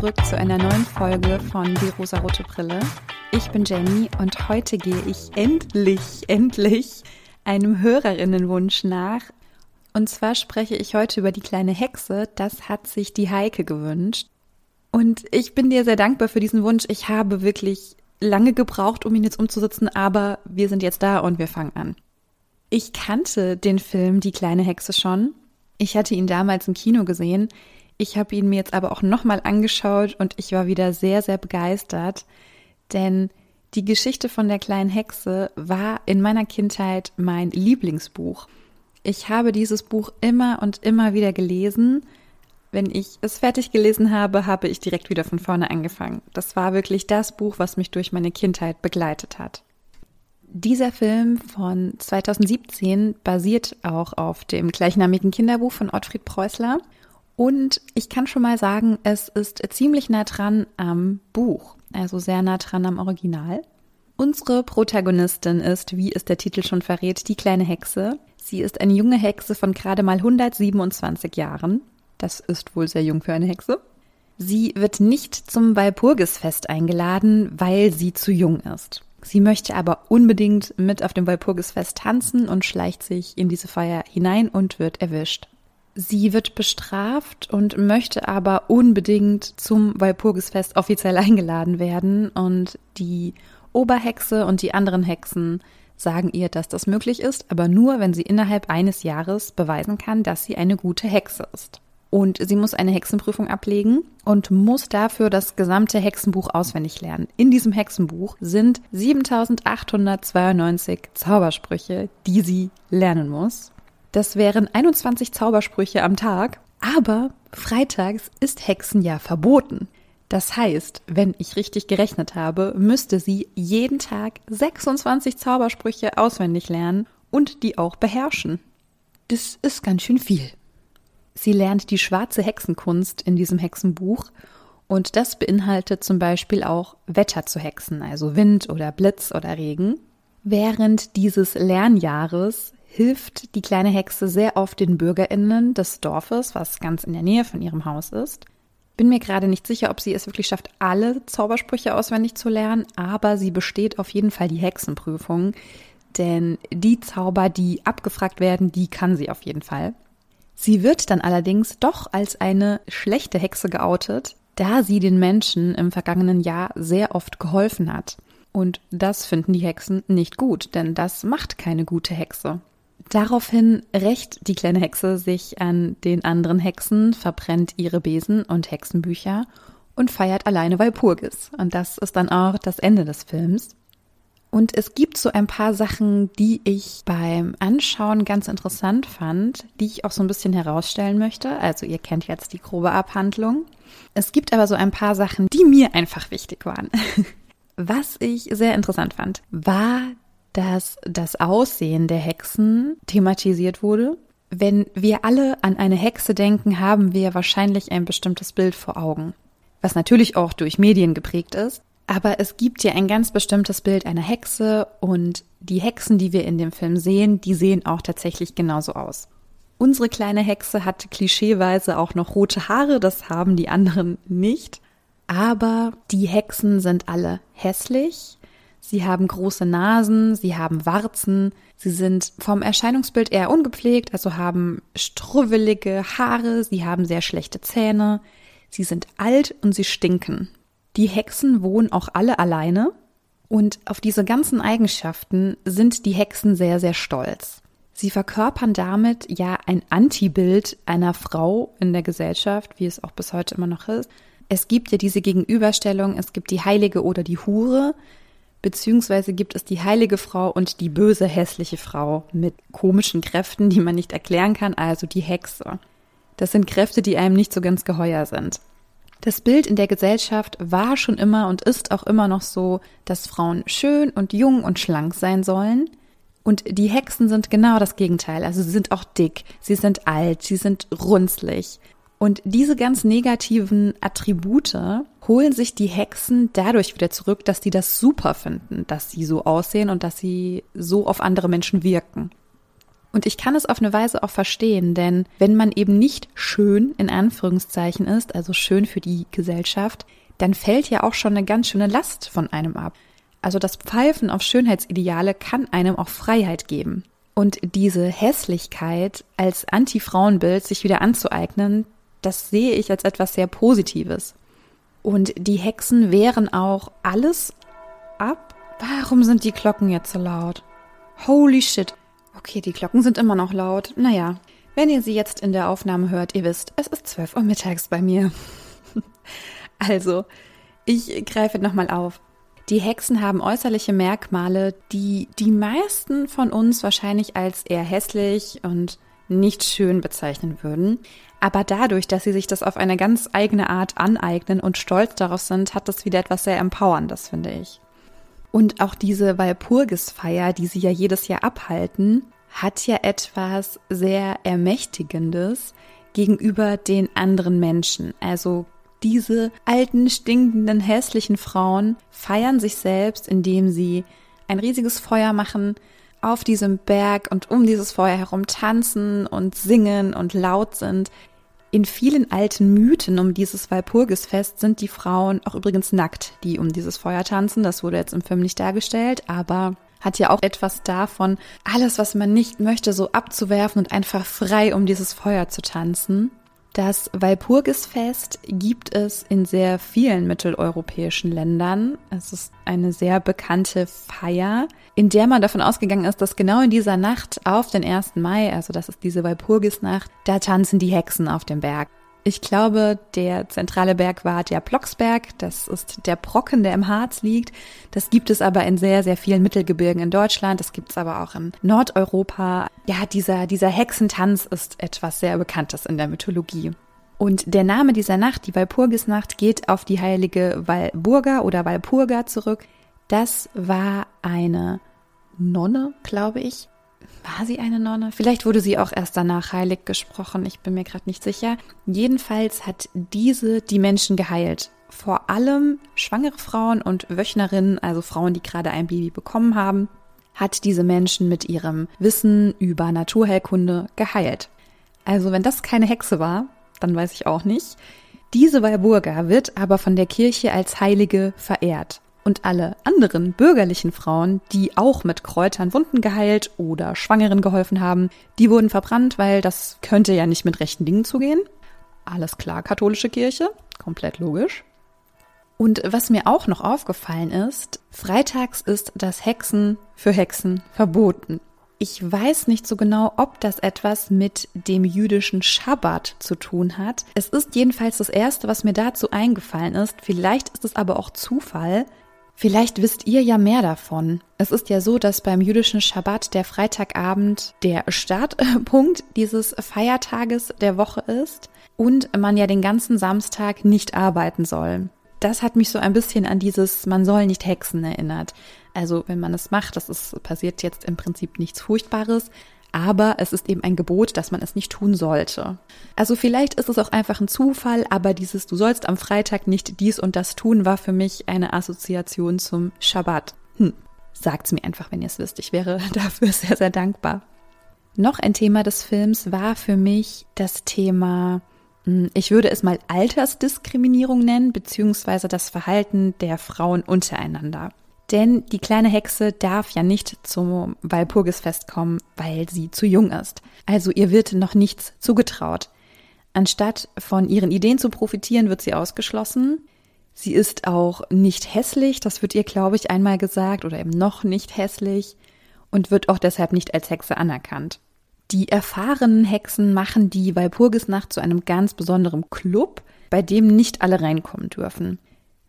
zurück zu einer neuen Folge von Die rosarote Brille. Ich bin Jenny und heute gehe ich endlich, endlich einem Hörerinnenwunsch nach. Und zwar spreche ich heute über die kleine Hexe. Das hat sich die Heike gewünscht. Und ich bin dir sehr dankbar für diesen Wunsch. Ich habe wirklich lange gebraucht, um ihn jetzt umzusetzen, aber wir sind jetzt da und wir fangen an. Ich kannte den Film Die kleine Hexe schon. Ich hatte ihn damals im Kino gesehen. Ich habe ihn mir jetzt aber auch nochmal angeschaut und ich war wieder sehr, sehr begeistert, denn die Geschichte von der kleinen Hexe war in meiner Kindheit mein Lieblingsbuch. Ich habe dieses Buch immer und immer wieder gelesen. Wenn ich es fertig gelesen habe, habe ich direkt wieder von vorne angefangen. Das war wirklich das Buch, was mich durch meine Kindheit begleitet hat. Dieser Film von 2017 basiert auch auf dem gleichnamigen Kinderbuch von Ottfried Preußler und ich kann schon mal sagen, es ist ziemlich nah dran am Buch, also sehr nah dran am Original. Unsere Protagonistin ist, wie es der Titel schon verrät, die kleine Hexe. Sie ist eine junge Hexe von gerade mal 127 Jahren. Das ist wohl sehr jung für eine Hexe. Sie wird nicht zum Walpurgisfest eingeladen, weil sie zu jung ist. Sie möchte aber unbedingt mit auf dem Walpurgisfest tanzen und schleicht sich in diese Feier hinein und wird erwischt. Sie wird bestraft und möchte aber unbedingt zum Walpurgisfest offiziell eingeladen werden und die Oberhexe und die anderen Hexen sagen ihr, dass das möglich ist, aber nur, wenn sie innerhalb eines Jahres beweisen kann, dass sie eine gute Hexe ist. Und sie muss eine Hexenprüfung ablegen und muss dafür das gesamte Hexenbuch auswendig lernen. In diesem Hexenbuch sind 7892 Zaubersprüche, die sie lernen muss. Das wären 21 Zaubersprüche am Tag, aber freitags ist Hexenjahr verboten. Das heißt, wenn ich richtig gerechnet habe, müsste sie jeden Tag 26 Zaubersprüche auswendig lernen und die auch beherrschen. Das ist ganz schön viel. Sie lernt die schwarze Hexenkunst in diesem Hexenbuch und das beinhaltet zum Beispiel auch Wetter zu hexen, also Wind oder Blitz oder Regen. Während dieses Lernjahres hilft die kleine Hexe sehr oft den BürgerInnen des Dorfes, was ganz in der Nähe von ihrem Haus ist. Bin mir gerade nicht sicher, ob sie es wirklich schafft, alle Zaubersprüche auswendig zu lernen, aber sie besteht auf jeden Fall die Hexenprüfung, denn die Zauber, die abgefragt werden, die kann sie auf jeden Fall. Sie wird dann allerdings doch als eine schlechte Hexe geoutet, da sie den Menschen im vergangenen Jahr sehr oft geholfen hat. Und das finden die Hexen nicht gut, denn das macht keine gute Hexe. Daraufhin rächt die kleine Hexe sich an den anderen Hexen, verbrennt ihre Besen und Hexenbücher und feiert alleine Walpurgis. Und das ist dann auch das Ende des Films. Und es gibt so ein paar Sachen, die ich beim Anschauen ganz interessant fand, die ich auch so ein bisschen herausstellen möchte. Also ihr kennt jetzt die grobe Abhandlung. Es gibt aber so ein paar Sachen, die mir einfach wichtig waren. Was ich sehr interessant fand, war dass das Aussehen der Hexen thematisiert wurde. Wenn wir alle an eine Hexe denken, haben wir wahrscheinlich ein bestimmtes Bild vor Augen, was natürlich auch durch Medien geprägt ist. Aber es gibt ja ein ganz bestimmtes Bild einer Hexe und die Hexen, die wir in dem Film sehen, die sehen auch tatsächlich genauso aus. Unsere kleine Hexe hat klischeeweise auch noch rote Haare, das haben die anderen nicht. Aber die Hexen sind alle hässlich, Sie haben große Nasen, sie haben Warzen, sie sind vom Erscheinungsbild eher ungepflegt, also haben struwwelige Haare, sie haben sehr schlechte Zähne, sie sind alt und sie stinken. Die Hexen wohnen auch alle alleine und auf diese ganzen Eigenschaften sind die Hexen sehr, sehr stolz. Sie verkörpern damit ja ein Antibild einer Frau in der Gesellschaft, wie es auch bis heute immer noch ist. Es gibt ja diese Gegenüberstellung, es gibt die Heilige oder die Hure, beziehungsweise gibt es die heilige Frau und die böse hässliche Frau mit komischen Kräften, die man nicht erklären kann, also die Hexe. Das sind Kräfte, die einem nicht so ganz geheuer sind. Das Bild in der Gesellschaft war schon immer und ist auch immer noch so, dass Frauen schön und jung und schlank sein sollen. Und die Hexen sind genau das Gegenteil. Also sie sind auch dick, sie sind alt, sie sind runzlig. Und diese ganz negativen Attribute holen sich die Hexen dadurch wieder zurück, dass die das super finden, dass sie so aussehen und dass sie so auf andere Menschen wirken. Und ich kann es auf eine Weise auch verstehen, denn wenn man eben nicht schön in Anführungszeichen ist, also schön für die Gesellschaft, dann fällt ja auch schon eine ganz schöne Last von einem ab. Also das Pfeifen auf Schönheitsideale kann einem auch Freiheit geben. Und diese Hässlichkeit als Anti-Frauenbild sich wieder anzueignen, das sehe ich als etwas sehr Positives. Und die Hexen wehren auch alles ab. Warum sind die Glocken jetzt so laut? Holy shit. Okay, die Glocken sind immer noch laut. Naja, wenn ihr sie jetzt in der Aufnahme hört, ihr wisst, es ist 12 Uhr mittags bei mir. also, ich greife nochmal auf. Die Hexen haben äußerliche Merkmale, die die meisten von uns wahrscheinlich als eher hässlich und nicht schön bezeichnen würden. Aber dadurch, dass sie sich das auf eine ganz eigene Art aneignen und stolz darauf sind, hat das wieder etwas sehr Empowerndes, finde ich. Und auch diese Walpurgisfeier, die sie ja jedes Jahr abhalten, hat ja etwas sehr Ermächtigendes gegenüber den anderen Menschen. Also diese alten, stinkenden, hässlichen Frauen feiern sich selbst, indem sie ein riesiges Feuer machen, auf diesem Berg und um dieses Feuer herum tanzen und singen und laut sind. In vielen alten Mythen um dieses Walpurgisfest sind die Frauen auch übrigens nackt, die um dieses Feuer tanzen. Das wurde jetzt im Film nicht dargestellt, aber hat ja auch etwas davon, alles, was man nicht möchte, so abzuwerfen und einfach frei um dieses Feuer zu tanzen. Das Walpurgisfest gibt es in sehr vielen mitteleuropäischen Ländern. Es ist eine sehr bekannte Feier, in der man davon ausgegangen ist, dass genau in dieser Nacht auf den 1. Mai, also das ist diese Walpurgisnacht, da tanzen die Hexen auf dem Berg. Ich glaube, der zentrale Berg war der Blocksberg. Das ist der Brocken, der im Harz liegt. Das gibt es aber in sehr, sehr vielen Mittelgebirgen in Deutschland. Das gibt es aber auch in Nordeuropa. Ja, dieser, dieser Hexentanz ist etwas sehr Bekanntes in der Mythologie. Und der Name dieser Nacht, die Walpurgisnacht, geht auf die heilige Walburga oder Walpurga zurück. Das war eine Nonne, glaube ich, war sie eine Nonne? Vielleicht wurde sie auch erst danach heilig gesprochen, ich bin mir gerade nicht sicher. Jedenfalls hat diese die Menschen geheilt. Vor allem schwangere Frauen und Wöchnerinnen, also Frauen, die gerade ein Baby bekommen haben, hat diese Menschen mit ihrem Wissen über Naturheilkunde geheilt. Also wenn das keine Hexe war, dann weiß ich auch nicht. Diese Walburga wird aber von der Kirche als Heilige verehrt und alle anderen bürgerlichen Frauen, die auch mit Kräutern Wunden geheilt oder Schwangeren geholfen haben, die wurden verbrannt, weil das könnte ja nicht mit rechten Dingen zugehen. Alles klar, katholische Kirche, komplett logisch. Und was mir auch noch aufgefallen ist, freitags ist das Hexen für Hexen verboten. Ich weiß nicht so genau, ob das etwas mit dem jüdischen Schabbat zu tun hat. Es ist jedenfalls das Erste, was mir dazu eingefallen ist. Vielleicht ist es aber auch Zufall, Vielleicht wisst ihr ja mehr davon. Es ist ja so, dass beim jüdischen Schabbat der Freitagabend der Startpunkt dieses Feiertages der Woche ist und man ja den ganzen Samstag nicht arbeiten soll. Das hat mich so ein bisschen an dieses Man soll nicht hexen erinnert. Also wenn man es macht, das ist passiert jetzt im Prinzip nichts Furchtbares, aber es ist eben ein Gebot, dass man es nicht tun sollte. Also vielleicht ist es auch einfach ein Zufall, aber dieses Du sollst am Freitag nicht dies und das tun war für mich eine Assoziation zum Schabbat. Hm. Sagt's mir einfach, wenn ihr es wisst. Ich wäre dafür sehr, sehr dankbar. Noch ein Thema des Films war für mich das Thema, hm, ich würde es mal Altersdiskriminierung nennen, beziehungsweise das Verhalten der Frauen untereinander. Denn die kleine Hexe darf ja nicht zum Walpurgisfest kommen, weil sie zu jung ist. Also ihr wird noch nichts zugetraut. Anstatt von ihren Ideen zu profitieren, wird sie ausgeschlossen. Sie ist auch nicht hässlich, das wird ihr, glaube ich, einmal gesagt, oder eben noch nicht hässlich und wird auch deshalb nicht als Hexe anerkannt. Die erfahrenen Hexen machen die Walpurgisnacht zu einem ganz besonderen Club, bei dem nicht alle reinkommen dürfen.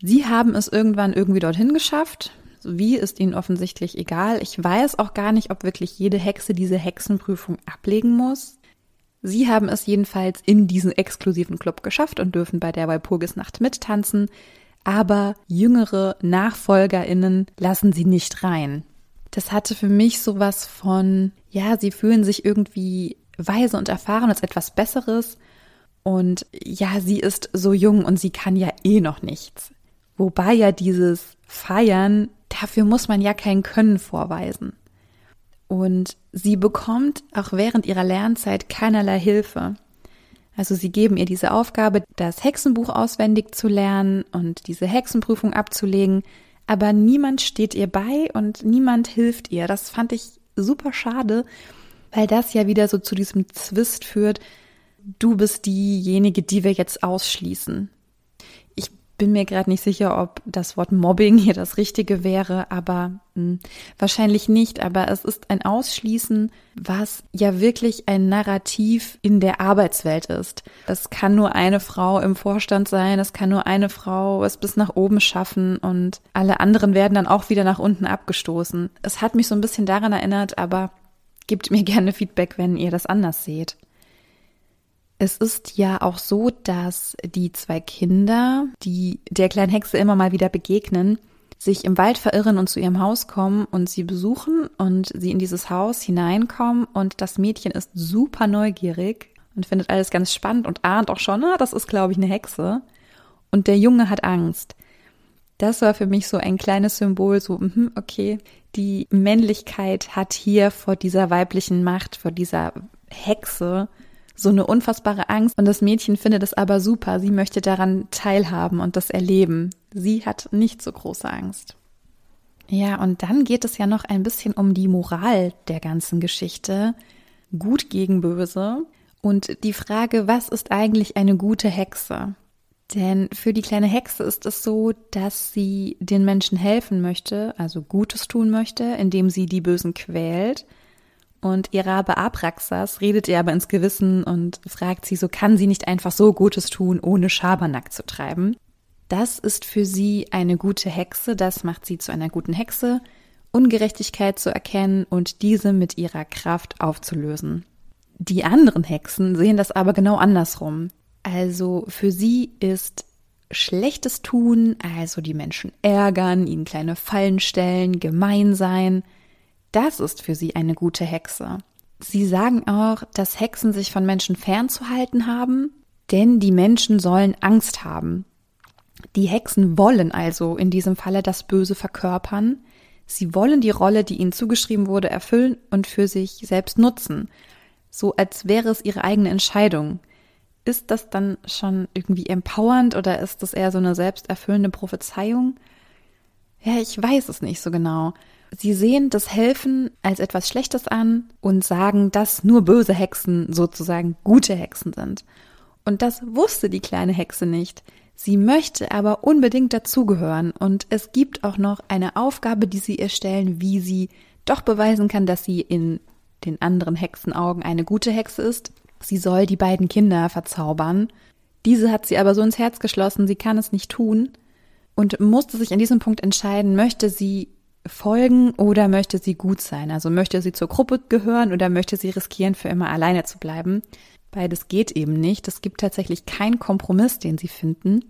Sie haben es irgendwann irgendwie dorthin geschafft, wie ist ihnen offensichtlich egal. Ich weiß auch gar nicht, ob wirklich jede Hexe diese Hexenprüfung ablegen muss. Sie haben es jedenfalls in diesen exklusiven Club geschafft und dürfen bei der Walpurgisnacht mittanzen, aber jüngere NachfolgerInnen lassen sie nicht rein. Das hatte für mich sowas von, ja, sie fühlen sich irgendwie weise und erfahren als etwas Besseres und ja, sie ist so jung und sie kann ja eh noch nichts. Wobei ja dieses Feiern dafür muss man ja kein Können vorweisen. Und sie bekommt auch während ihrer Lernzeit keinerlei Hilfe. Also sie geben ihr diese Aufgabe, das Hexenbuch auswendig zu lernen und diese Hexenprüfung abzulegen, aber niemand steht ihr bei und niemand hilft ihr. Das fand ich super schade, weil das ja wieder so zu diesem Zwist führt, du bist diejenige, die wir jetzt ausschließen bin mir gerade nicht sicher, ob das Wort Mobbing hier das Richtige wäre, aber mh, hm, wahrscheinlich nicht. Aber es ist ein Ausschließen, was ja wirklich ein Narrativ in der Arbeitswelt ist. Es kann nur eine Frau im Vorstand sein, es kann nur eine Frau es bis nach oben schaffen und alle anderen werden dann auch wieder nach unten abgestoßen. Es hat mich so ein bisschen daran erinnert, aber gebt mir gerne Feedback, wenn ihr das anders seht. Es ist ja auch so, dass die zwei Kinder, die der kleinen Hexe immer mal wieder begegnen, sich im Wald verirren und zu ihrem Haus kommen und sie besuchen und sie in dieses Haus hineinkommen und das Mädchen ist super neugierig und findet alles ganz spannend und ahnt auch schon, na, das ist glaube ich eine Hexe und der Junge hat Angst. Das war für mich so ein kleines Symbol, so, mhm, okay, die Männlichkeit hat hier vor dieser weiblichen Macht, vor dieser Hexe so eine unfassbare Angst und das Mädchen findet es aber super. Sie möchte daran teilhaben und das erleben. Sie hat nicht so große Angst. Ja, und dann geht es ja noch ein bisschen um die Moral der ganzen Geschichte. Gut gegen böse. Und die Frage, was ist eigentlich eine gute Hexe? Denn für die kleine Hexe ist es so, dass sie den Menschen helfen möchte, also Gutes tun möchte, indem sie die Bösen quält und ihr Rabe Abraxas redet ihr aber ins Gewissen und fragt sie, so kann sie nicht einfach so Gutes tun, ohne Schabernack zu treiben. Das ist für sie eine gute Hexe, das macht sie zu einer guten Hexe, Ungerechtigkeit zu erkennen und diese mit ihrer Kraft aufzulösen. Die anderen Hexen sehen das aber genau andersrum. Also für sie ist schlechtes Tun, also die Menschen ärgern, ihnen kleine Fallen stellen, gemein sein, das ist für sie eine gute Hexe. Sie sagen auch, dass Hexen sich von Menschen fernzuhalten haben, denn die Menschen sollen Angst haben. Die Hexen wollen also in diesem Falle das Böse verkörpern. Sie wollen die Rolle, die ihnen zugeschrieben wurde, erfüllen und für sich selbst nutzen. So als wäre es ihre eigene Entscheidung. Ist das dann schon irgendwie empowernd oder ist das eher so eine selbsterfüllende Prophezeiung? Ja, ich weiß es nicht so genau. Sie sehen das Helfen als etwas Schlechtes an und sagen, dass nur böse Hexen sozusagen gute Hexen sind. Und das wusste die kleine Hexe nicht. Sie möchte aber unbedingt dazugehören und es gibt auch noch eine Aufgabe, die sie ihr stellen, wie sie doch beweisen kann, dass sie in den anderen Hexenaugen eine gute Hexe ist. Sie soll die beiden Kinder verzaubern. Diese hat sie aber so ins Herz geschlossen, sie kann es nicht tun und musste sich an diesem Punkt entscheiden, möchte sie folgen oder möchte sie gut sein? Also möchte sie zur Gruppe gehören oder möchte sie riskieren, für immer alleine zu bleiben? Beides geht eben nicht. Es gibt tatsächlich keinen Kompromiss, den sie finden.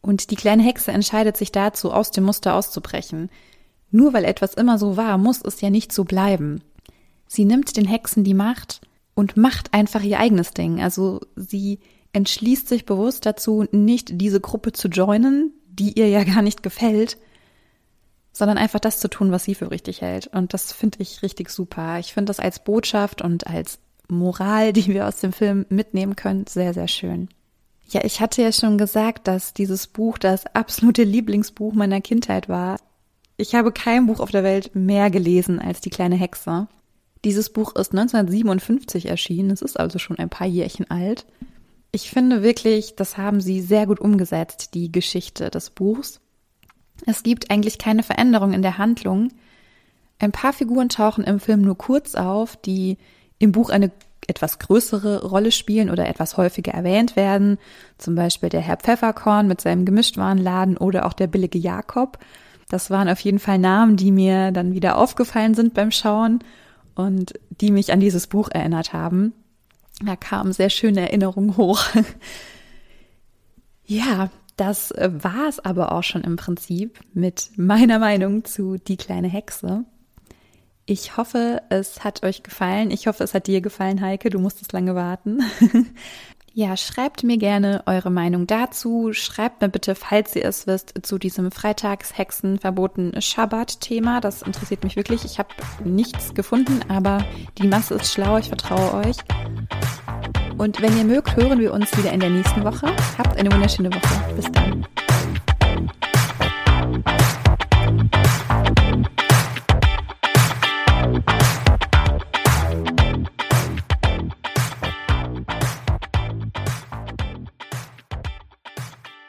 Und die kleine Hexe entscheidet sich dazu, aus dem Muster auszubrechen. Nur weil etwas immer so war, muss es ja nicht so bleiben. Sie nimmt den Hexen die Macht und macht einfach ihr eigenes Ding. Also sie entschließt sich bewusst dazu, nicht diese Gruppe zu joinen, die ihr ja gar nicht gefällt, sondern einfach das zu tun, was sie für richtig hält. Und das finde ich richtig super. Ich finde das als Botschaft und als Moral, die wir aus dem Film mitnehmen können, sehr, sehr schön. Ja, ich hatte ja schon gesagt, dass dieses Buch das absolute Lieblingsbuch meiner Kindheit war. Ich habe kein Buch auf der Welt mehr gelesen als Die kleine Hexe. Dieses Buch ist 1957 erschienen, es ist also schon ein paar Jährchen alt. Ich finde wirklich, das haben sie sehr gut umgesetzt, die Geschichte des Buchs. Es gibt eigentlich keine Veränderung in der Handlung. Ein paar Figuren tauchen im Film nur kurz auf, die im Buch eine etwas größere Rolle spielen oder etwas häufiger erwähnt werden. Zum Beispiel der Herr Pfefferkorn mit seinem Gemischtwarenladen oder auch der billige Jakob. Das waren auf jeden Fall Namen, die mir dann wieder aufgefallen sind beim Schauen und die mich an dieses Buch erinnert haben. Da kamen sehr schöne Erinnerungen hoch. ja, das äh, war es aber auch schon im Prinzip mit meiner Meinung zu Die kleine Hexe. Ich hoffe, es hat euch gefallen. Ich hoffe, es hat dir gefallen, Heike. Du musstest lange warten. Ja, schreibt mir gerne eure Meinung dazu. Schreibt mir bitte, falls ihr es wisst, zu diesem Freitagshexen verboten Schabbat-Thema. Das interessiert mich wirklich. Ich habe nichts gefunden, aber die Masse ist schlau. Ich vertraue euch. Und wenn ihr mögt, hören wir uns wieder in der nächsten Woche. Habt eine wunderschöne Woche. Bis dann.